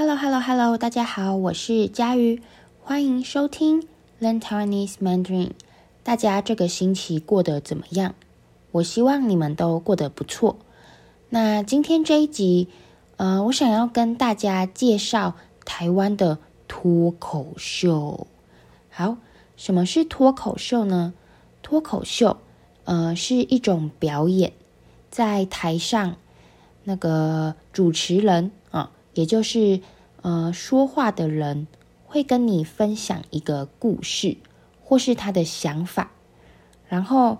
Hello, Hello, Hello！大家好，我是佳瑜，欢迎收听 Learn Taiwanese Mandarin。大家这个星期过得怎么样？我希望你们都过得不错。那今天这一集，呃，我想要跟大家介绍台湾的脱口秀。好，什么是脱口秀呢？脱口秀，呃，是一种表演，在台上那个主持人。也就是，呃，说话的人会跟你分享一个故事，或是他的想法，然后，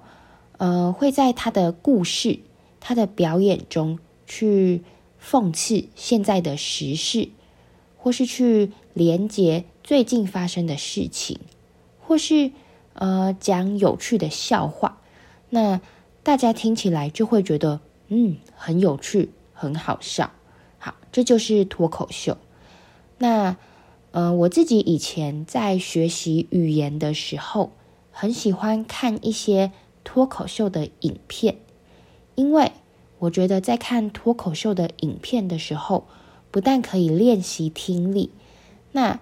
呃，会在他的故事、他的表演中去讽刺现在的时事，或是去连接最近发生的事情，或是呃讲有趣的笑话，那大家听起来就会觉得，嗯，很有趣，很好笑。好，这就是脱口秀。那，呃，我自己以前在学习语言的时候，很喜欢看一些脱口秀的影片，因为我觉得在看脱口秀的影片的时候，不但可以练习听力，那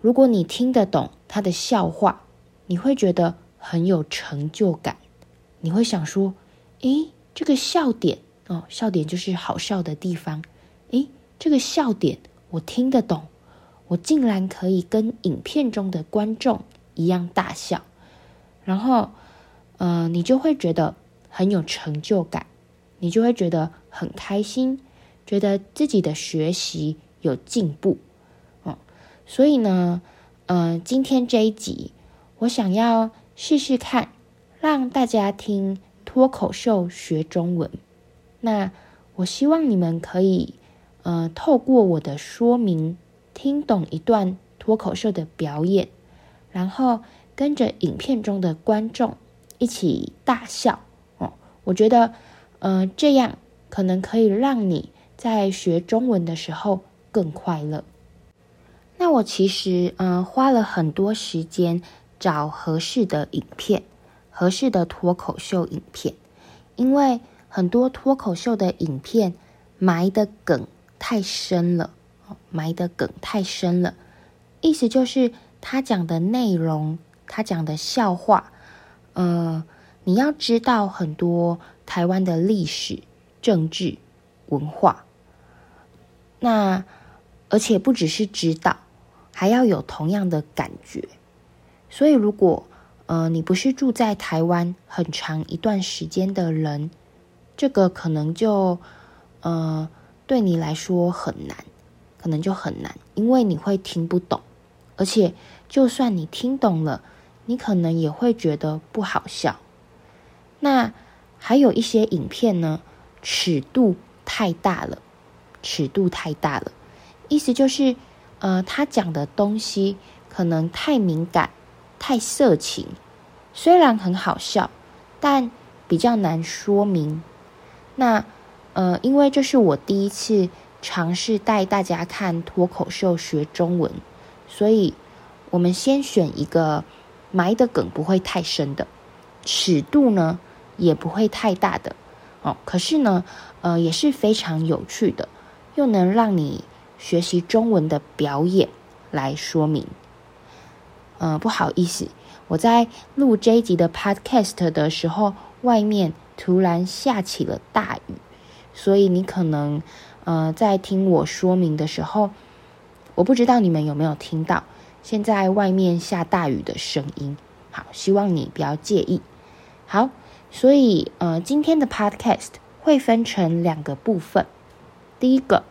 如果你听得懂他的笑话，你会觉得很有成就感。你会想说，诶，这个笑点哦，笑点就是好笑的地方。这个笑点我听得懂，我竟然可以跟影片中的观众一样大笑，然后，呃，你就会觉得很有成就感，你就会觉得很开心，觉得自己的学习有进步，哦，所以呢，呃，今天这一集我想要试试看，让大家听脱口秀学中文，那我希望你们可以。呃，透过我的说明，听懂一段脱口秀的表演，然后跟着影片中的观众一起大笑哦。我觉得，呃，这样可能可以让你在学中文的时候更快乐。那我其实，呃，花了很多时间找合适的影片，合适的脱口秀影片，因为很多脱口秀的影片埋的梗。太深了，埋的梗太深了，意思就是他讲的内容，他讲的笑话，呃，你要知道很多台湾的历史、政治、文化，那而且不只是知道，还要有同样的感觉。所以，如果呃你不是住在台湾很长一段时间的人，这个可能就呃。对你来说很难，可能就很难，因为你会听不懂，而且就算你听懂了，你可能也会觉得不好笑。那还有一些影片呢，尺度太大了，尺度太大了，意思就是，呃，他讲的东西可能太敏感、太色情，虽然很好笑，但比较难说明。那。呃，因为这是我第一次尝试带大家看脱口秀学中文，所以我们先选一个埋的梗不会太深的，尺度呢也不会太大的哦。可是呢，呃，也是非常有趣的，又能让你学习中文的表演来说明。呃，不好意思，我在录这一集的 Podcast 的时候，外面突然下起了大雨。所以你可能，呃，在听我说明的时候，我不知道你们有没有听到现在外面下大雨的声音。好，希望你不要介意。好，所以呃，今天的 podcast 会分成两个部分。第一个，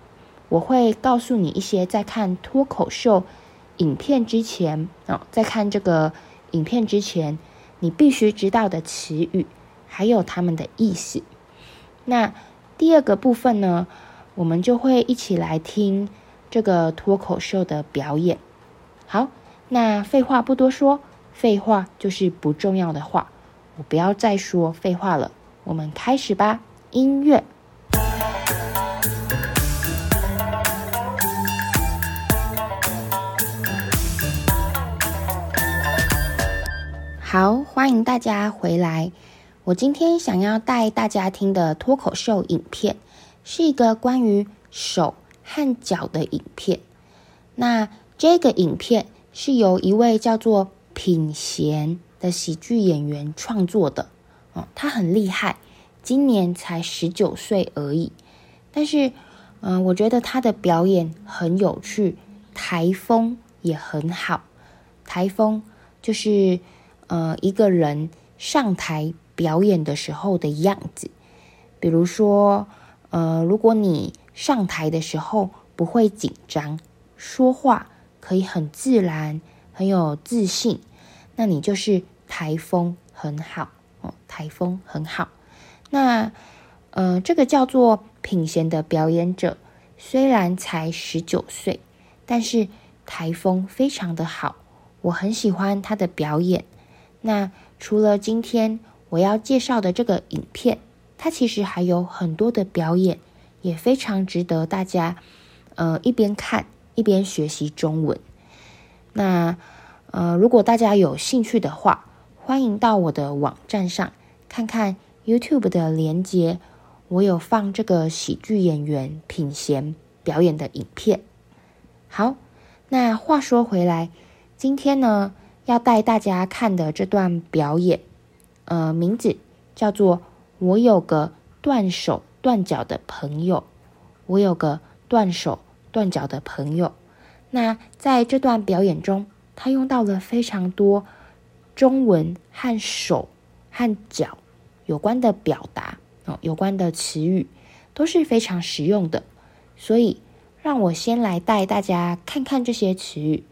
我会告诉你一些在看脱口秀影片之前，哦，在看这个影片之前，你必须知道的词语，还有它们的意思。那第二个部分呢，我们就会一起来听这个脱口秀的表演。好，那废话不多说，废话就是不重要的话，我不要再说废话了，我们开始吧。音乐。好，欢迎大家回来。我今天想要带大家听的脱口秀影片，是一个关于手和脚的影片。那这个影片是由一位叫做品贤的喜剧演员创作的，哦，他很厉害，今年才十九岁而已。但是，嗯、我觉得他的表演很有趣，台风也很好。台风就是呃一个人上台表演的时候的样子，比如说，呃，如果你上台的时候不会紧张，说话可以很自然，很有自信，那你就是台风很好哦，台风很好。那呃，这个叫做品贤的表演者，虽然才十九岁，但是台风非常的好，我很喜欢他的表演。那除了今天我要介绍的这个影片，它其实还有很多的表演，也非常值得大家呃一边看一边学习中文。那呃，如果大家有兴趣的话，欢迎到我的网站上看看 YouTube 的连接。我有放这个喜剧演员品贤表演的影片。好，那话说回来，今天呢要带大家看的这段表演，呃，名字叫做《我有个断手断脚的朋友》。我有个断手断脚的朋友。那在这段表演中，他用到了非常多中文和手和脚有关的表达。哦，有关的词语都是非常实用的，所以让我先来带大家看看这些词语，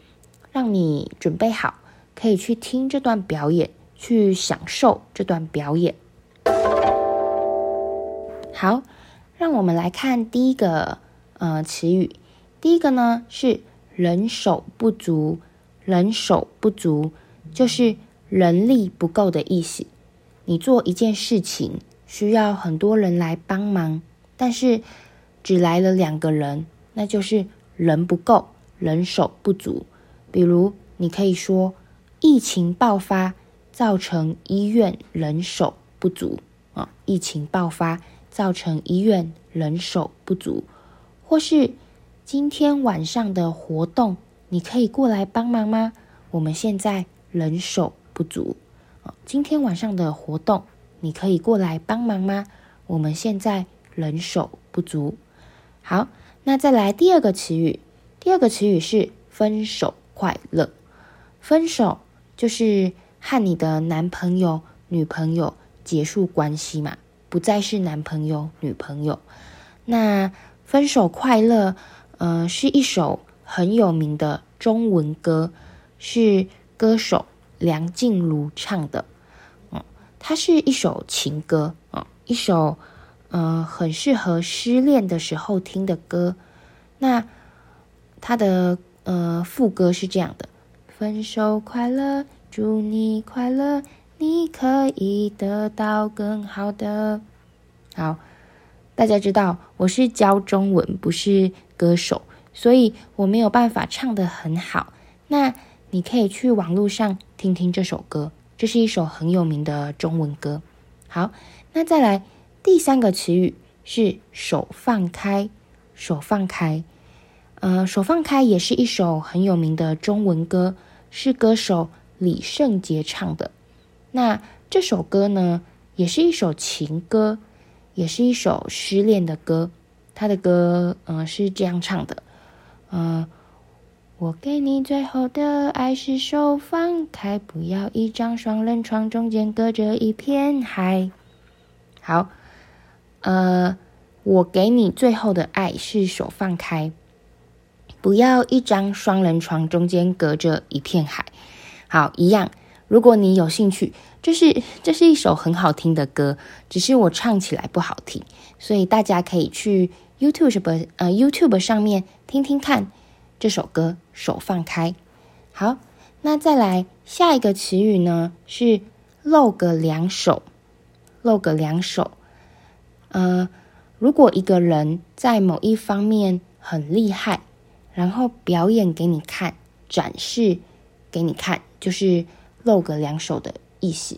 让你准备好，可以去听这段表演，去享受这段表演。好，让我们来看第一个呃词语，第一个呢是人手不足，人手不足就是人力不够的意思。你做一件事情，需要很多人来帮忙，但是只来了两个人，那就是人不够，人手不足。比如，你可以说疫情爆发造成医院人手不足啊，疫情爆发造成医院人手不足，或是今天晚上的活动，你可以过来帮忙吗？我们现在人手不足啊，今天晚上的活动。你可以过来帮忙吗？我们现在人手不足。好，那再来第二个词语。第二个词语是分手快乐。分手就是和你的男朋友、女朋友结束关系嘛，不再是男朋友、女朋友。那分手快乐，呃，是一首很有名的中文歌，是歌手梁静茹唱的。嗯它是一首情歌啊，一首呃很适合失恋的时候听的歌。那它的呃副歌是这样的：分手快乐，祝你快乐，你可以得到更好的。好，大家知道我是教中文，不是歌手，所以我没有办法唱得很好。那你可以去网络上听听这首歌。这是一首很有名的中文歌。好，那再来第三个词语是“手放开”，手放开。呃，手放开也是一首很有名的中文歌，是歌手李圣杰唱的。那这首歌呢，也是一首情歌，也是一首失恋的歌。他的歌，嗯、是这样唱的，嗯、我给你最后的爱是手放开，不要一张双人床，中间隔着一片海。好，呃，我给你最后的爱是手放开，不要一张双人床，中间隔着一片海。好，一样。如果你有兴趣，这是这是一首很好听的歌，只是我唱起来不好听，所以大家可以去 YouTube 呃 YouTube 上面听听看。这首歌手放开，好，那再来下一个词语呢？是露个两手，露个两手。呃，如果一个人在某一方面很厉害，然后表演给你看，展示给你看，就是露个两手的意思。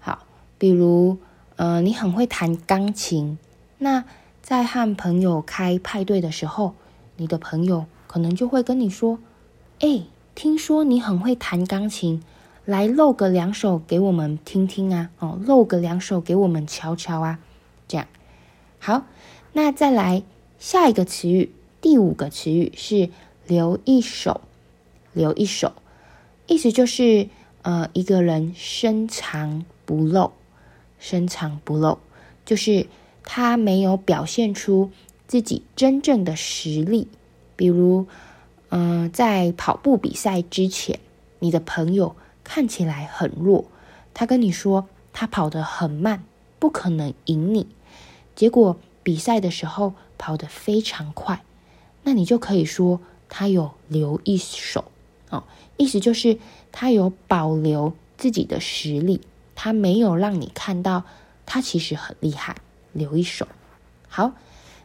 好，比如呃，你很会弹钢琴，那在和朋友开派对的时候。你的朋友可能就会跟你说：“哎，听说你很会弹钢琴，来露个两手给我们听听啊！哦，露个两手给我们瞧瞧啊！”这样，好，那再来下一个词语，第五个词语是“留一手”，留一手，意思就是呃，一个人深藏不露，深藏不露，就是他没有表现出自己真正的实力。比如，嗯、呃，在跑步比赛之前，你的朋友看起来很弱，他跟你说他跑得很慢，不可能赢你。结果比赛的时候跑得非常快，那你就可以说他有留一手哦，意思就是他有保留自己的实力，他没有让你看到他其实很厉害，留一手。好，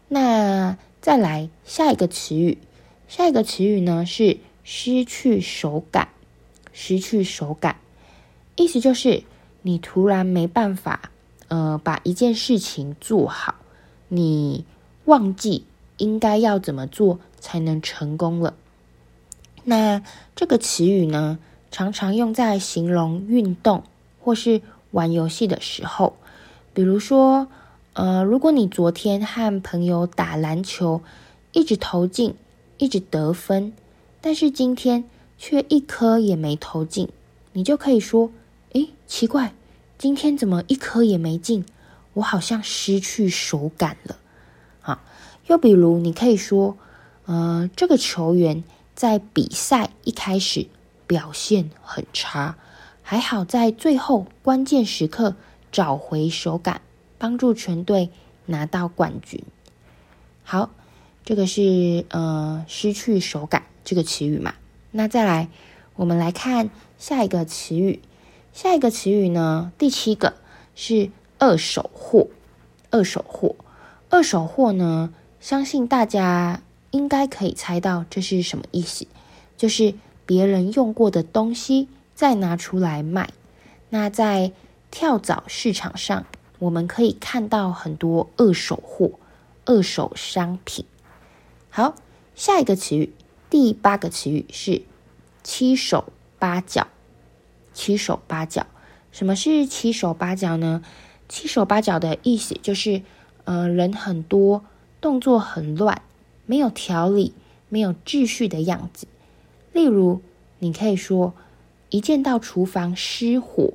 那再来下一个词语，下一个词语呢是失去手感，失去手感，意思就是你突然没办法。呃，把一件事情做好，你忘记应该要怎么做才能成功了。那这个词语呢，常常用在形容运动或是玩游戏的时候。比如说，呃，如果你昨天和朋友打篮球，一直投进，一直得分，但是今天却一颗也没投进，你就可以说：“诶，奇怪。”今天怎么一颗也没进？我好像失去手感了。啊，又比如你可以说，呃，这个球员在比赛一开始表现很差，还好在最后关键时刻找回手感，帮助全队拿到冠军。好，这个是呃失去手感这个词语嘛。那再来，我们来看下一个词语。下一个词语呢？第七个是二手货。二手货，二手货呢？相信大家应该可以猜到这是什么意思，就是别人用过的东西再拿出来卖。那在跳蚤市场上，我们可以看到很多二手货、二手商品。好，下一个词语，第八个词语是七手八脚。七手八脚，什么是七手八脚呢？七手八脚的意思就是，呃，人很多，动作很乱，没有条理，没有秩序的样子。例如，你可以说，一见到厨房失火，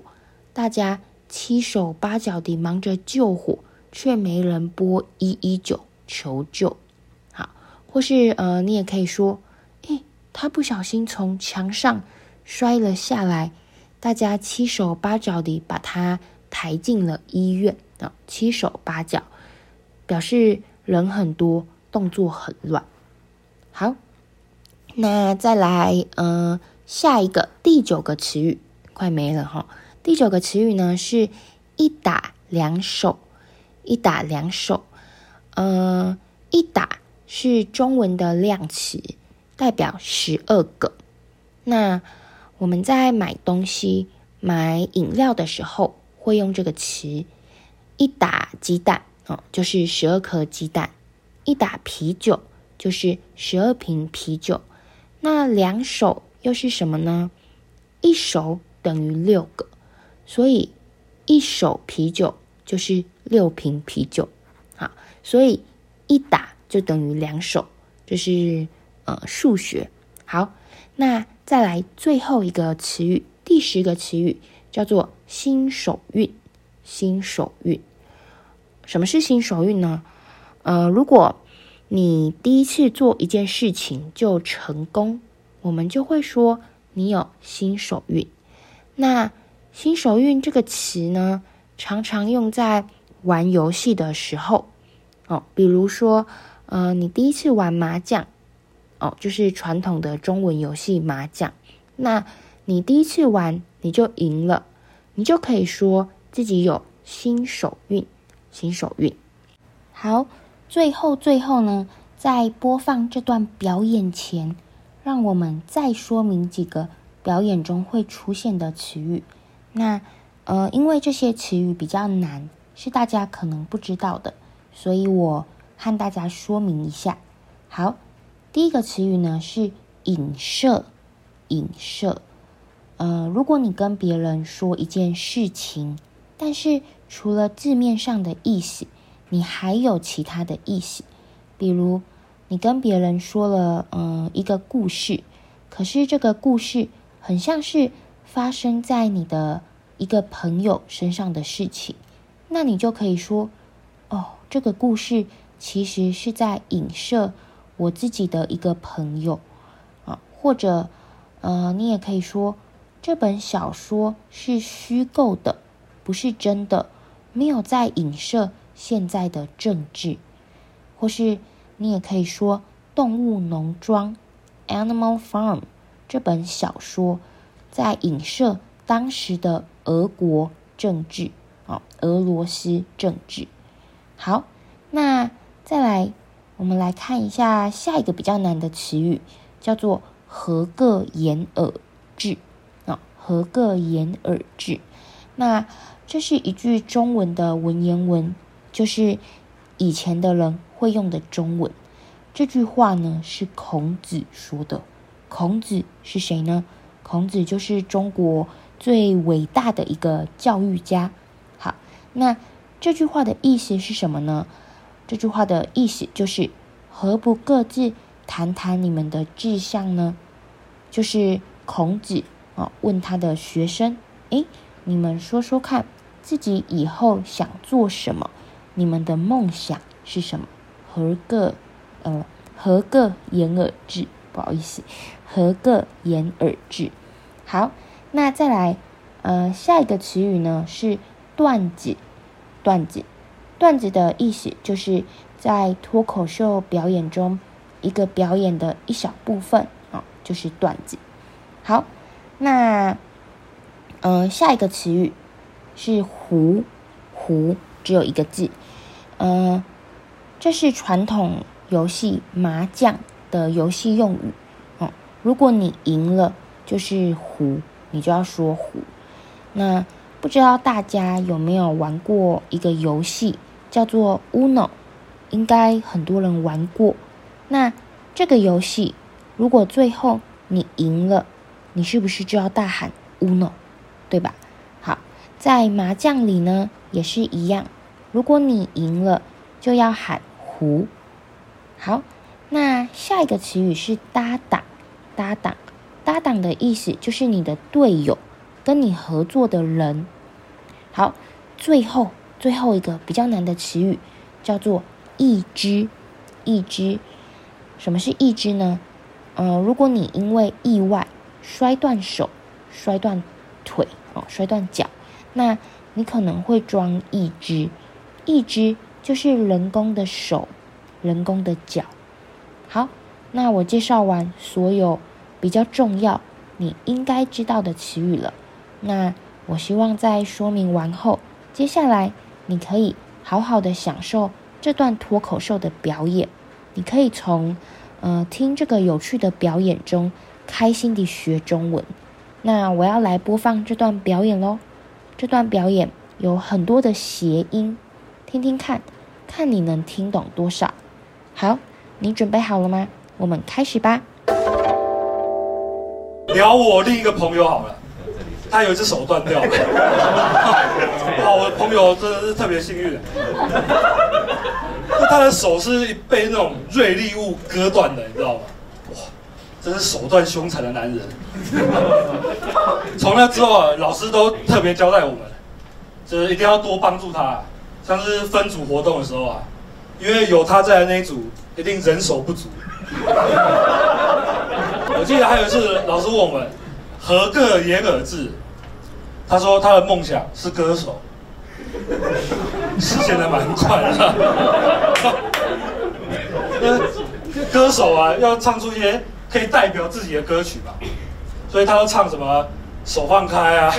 大家七手八脚地忙着救火，却没人拨一一九求救。好，或是呃，你也可以说，诶，他不小心从墙上摔了下来。大家七手八脚地把他抬进了医院啊！七手八脚表示人很多，动作很乱。好，那再来，嗯、呃，下一个第九个词语快没了哈。第九个词语呢是一打两手，一打两手。呃，一打是中文的量词，代表十二个。那我们在买东西、买饮料的时候会用这个词。一打鸡蛋哦，就是十二颗鸡蛋；一打啤酒就是十二瓶啤酒。那两手又是什么呢？一手等于六个，所以一手啤酒就是六瓶啤酒。好，所以一打就等于两手，这、是呃数学。好，那。再来最后一个词语，第十个词语叫做新手运。新手运，什么是新手运呢？呃，如果你第一次做一件事情就成功，我们就会说你有新手运。那新手运这个词呢，常常用在玩游戏的时候哦，比如说，呃，你第一次玩麻将。哦，就是传统的中文游戏麻将。那你第一次玩你就赢了，你就可以说自己有新手运。新手运。好，最后最后呢，在播放这段表演前，让我们再说明几个表演中会出现的词语。那呃，因为这些词语比较难，是大家可能不知道的，所以我和大家说明一下。好。第一个词语呢是影射，影射。呃，如果你跟别人说一件事情，但是除了字面上的意思，你还有其他的意思，比如你跟别人说了嗯、一个故事，可是这个故事很像是发生在你的一个朋友身上的事情，那你就可以说哦，这个故事其实是在影射。我自己的一个朋友啊，或者呃，你也可以说这本小说是虚构的，不是真的，没有在影射现在的政治，或是你也可以说《动物农庄》（Animal Farm） 这本小说在影射当时的俄国政治啊，俄罗斯政治。好，那再来。我们来看一下下一个比较难的词语，叫做“合个言而志”啊，“合个言而志”。那这是一句中文的文言文，就是以前的人会用的中文。这句话呢是孔子说的。孔子是谁呢？孔子就是中国最伟大的一个教育家。好，那这句话的意思是什么呢？这句话的意思就是，何不各自谈谈你们的志向呢？就是孔子啊，问他的学生：“诶，你们说说看，自己以后想做什么？你们的梦想是什么？合个，呃，合个言而志。不好意思，合个言而志。好，那再来，呃，下一个词语呢是段子，段子。”段子的意思就是在脱口秀表演中，一个表演的一小部分啊，就是段子。好，那、呃，下一个词语是胡，胡只有一个字，呃，这是传统游戏麻将的游戏用语。嗯，如果你赢了，就是胡，你就要说胡。那不知道大家有没有玩过一个游戏？叫做 Uno，应该很多人玩过。那这个游戏，如果最后你赢了，你是不是就要大喊 Uno，对吧？好，在麻将里呢也是一样，如果你赢了，就要喊胡。好，那下一个词语是搭档，搭档，搭档的意思就是你的队友，跟你合作的人。好，最后。最后一个比较难的词语叫做“义肢”，义肢，什么是义肢呢？呃，如果你因为意外摔断手、摔断腿哦、摔断脚，那你可能会装一只。一只就是人工的手、人工的脚。好，那我介绍完所有比较重要、你应该知道的词语了。那我希望在说明完后，接下来。你可以好好的享受这段脱口秀的表演，你可以从，呃，听这个有趣的表演中开心地学中文。那我要来播放这段表演喽。这段表演有很多的谐音，听听看，看你能听懂多少。好，你准备好了吗？我们开始吧。聊我另一个朋友好了。他有一只手断掉了，哇！我的朋友真的是特别幸运，那他的手是被那种锐利物割断的，你知道吗？哇，真是手段凶残的男人。从那之后啊，老师都特别交代我们，就是一定要多帮助他，像是分组活动的时候啊，因为有他在那一组一定人手不足。我记得还有一次，老师问我们。何个言而志，他说他的梦想是歌手，实现的蛮快的。歌手啊，要唱出一些可以代表自己的歌曲吧，所以他要唱什么手放开啊，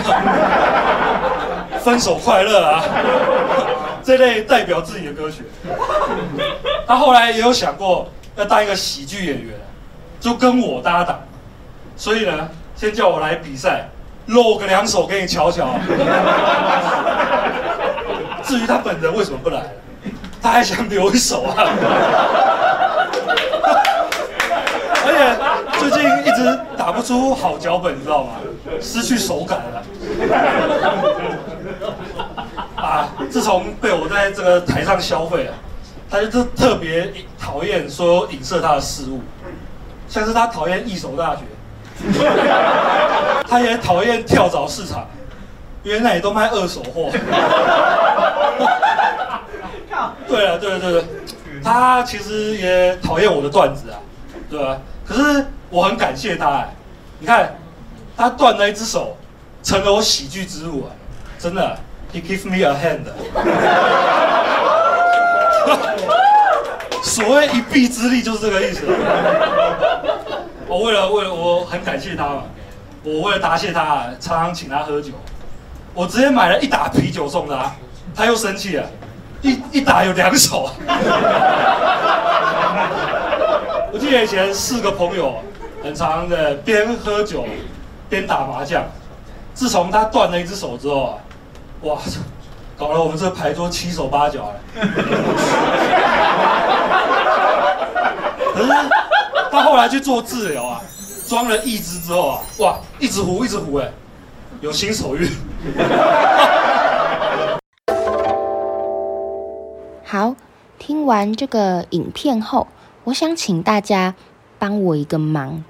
分手快乐啊，这类代表自己的歌曲。他后来也有想过要当一个喜剧演员，就跟我搭档，所以呢。先叫我来比赛，露个两手给你瞧瞧。至于他本人为什么不来，他还想留一手啊。而且最近一直打不出好脚本，你知道吗？失去手感了。啊！自从被我在这个台上消费了，他就特别讨厌所有影射他的事物，像是他讨厌一手大学，他也讨厌跳蚤市场，因为那里都卖二手货。对啊，对对对对，他其实也讨厌我的段子啊，对吧？可是我很感谢他哎，你看，他断了一只手，成了我喜剧之路啊，真的。He give me a hand。所谓一臂之力就是这个意思。我为了为了我很感谢他嘛，我为了答谢他，常常请他喝酒。我直接买了一打啤酒送他，他又生气了，一一打有两手。我记得以前四个朋友很常的边喝酒边打麻将，自从他断了一只手之后啊。哇，搞了我们这牌桌七手八脚了。可是他后来去做治疗啊，装了一只之后啊，哇，一直胡一直胡哎，有新手运。好，听完这个影片后，我想请大家帮我一个忙，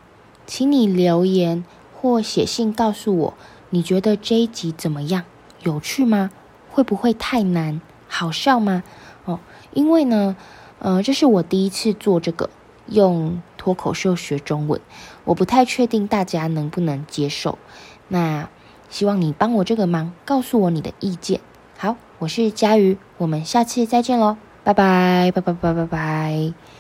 请你留言或写信告诉我，你觉得这一集怎么样？有趣吗？会不会太难？好笑吗？哦，因为呢，呃，这是我第一次做这个用脱口秀学中文，我不太确定大家能不能接受。那希望你帮我这个忙，告诉我你的意见。好，我是佳瑜，我们下次再见喽，拜拜，拜拜拜拜拜拜。